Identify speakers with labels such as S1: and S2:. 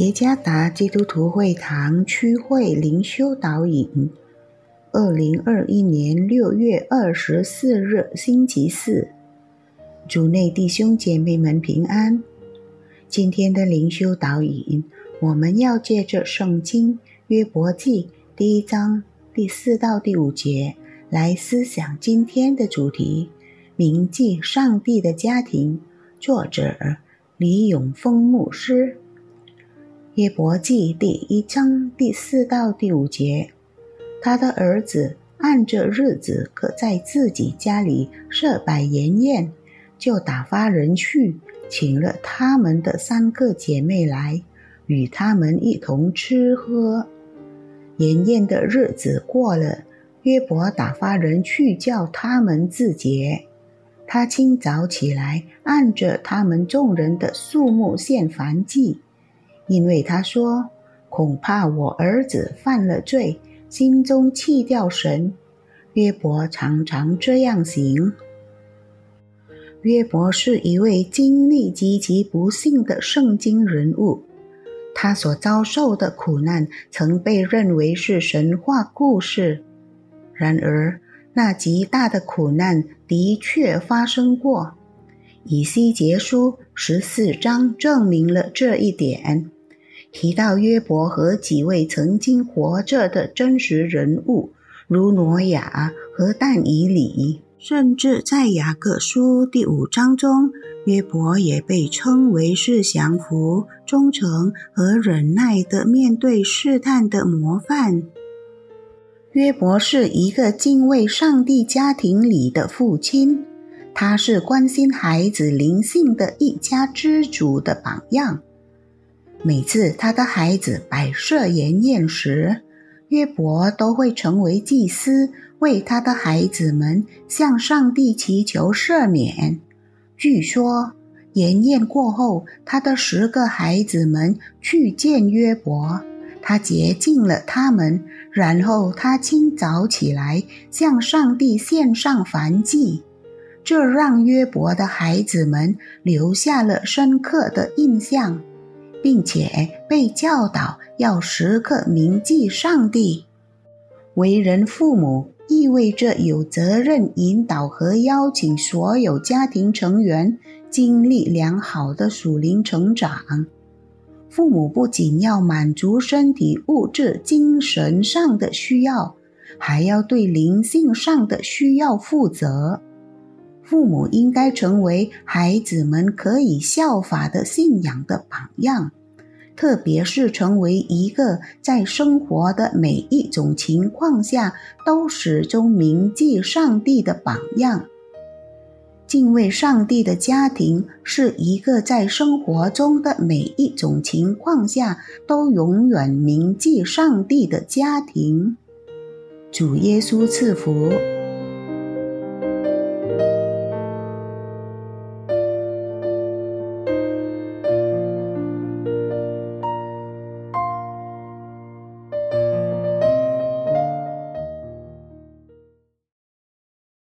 S1: 耶加达基督徒会堂区会灵修导引，二零二一年六月二十四日星期四，主内弟兄姐妹们平安。今天的灵修导引，我们要借着圣经约伯记第一章第四到第五节来思想今天的主题：铭记上帝的家庭。作者李永峰牧师。约伯记第一章第四到第五节，他的儿子按着日子可在自己家里设摆筵宴，就打发人去请了他们的三个姐妹来，与他们一同吃喝。筵宴的日子过了，约伯打发人去叫他们自洁。他清早起来，按着他们众人的数目献燔祭。因为他说：“恐怕我儿子犯了罪，心中弃掉神。”约伯常常这样行。约伯是一位经历极其不幸的圣经人物，他所遭受的苦难曾被认为是神话故事。然而，那极大的苦难的确发生过。以西结书十四章证明了这一点。提到约伯和几位曾经活着的真实人物，如挪亚和但以理，甚至在雅各书第五章中，约伯也被称为是降服、忠诚和忍耐的面对试探的模范。约伯是一个敬畏上帝家庭里的父亲，他是关心孩子灵性的一家之主的榜样。每次他的孩子摆设筵宴时，约伯都会成为祭司，为他的孩子们向上帝祈求赦免。据说筵宴过后，他的十个孩子们去见约伯，他洁净了他们，然后他清早起来向上帝献上燔祭，这让约伯的孩子们留下了深刻的印象。并且被教导要时刻铭记上帝。为人父母意味着有责任引导和邀请所有家庭成员经历良好的属灵成长。父母不仅要满足身体、物质、精神上的需要，还要对灵性上的需要负责。父母应该成为孩子们可以效法的信仰的榜样，特别是成为一个在生活的每一种情况下都始终铭记上帝的榜样。敬畏上帝的家庭是一个在生活中的每一种情况下都永远铭记上帝的家庭。主耶稣赐福。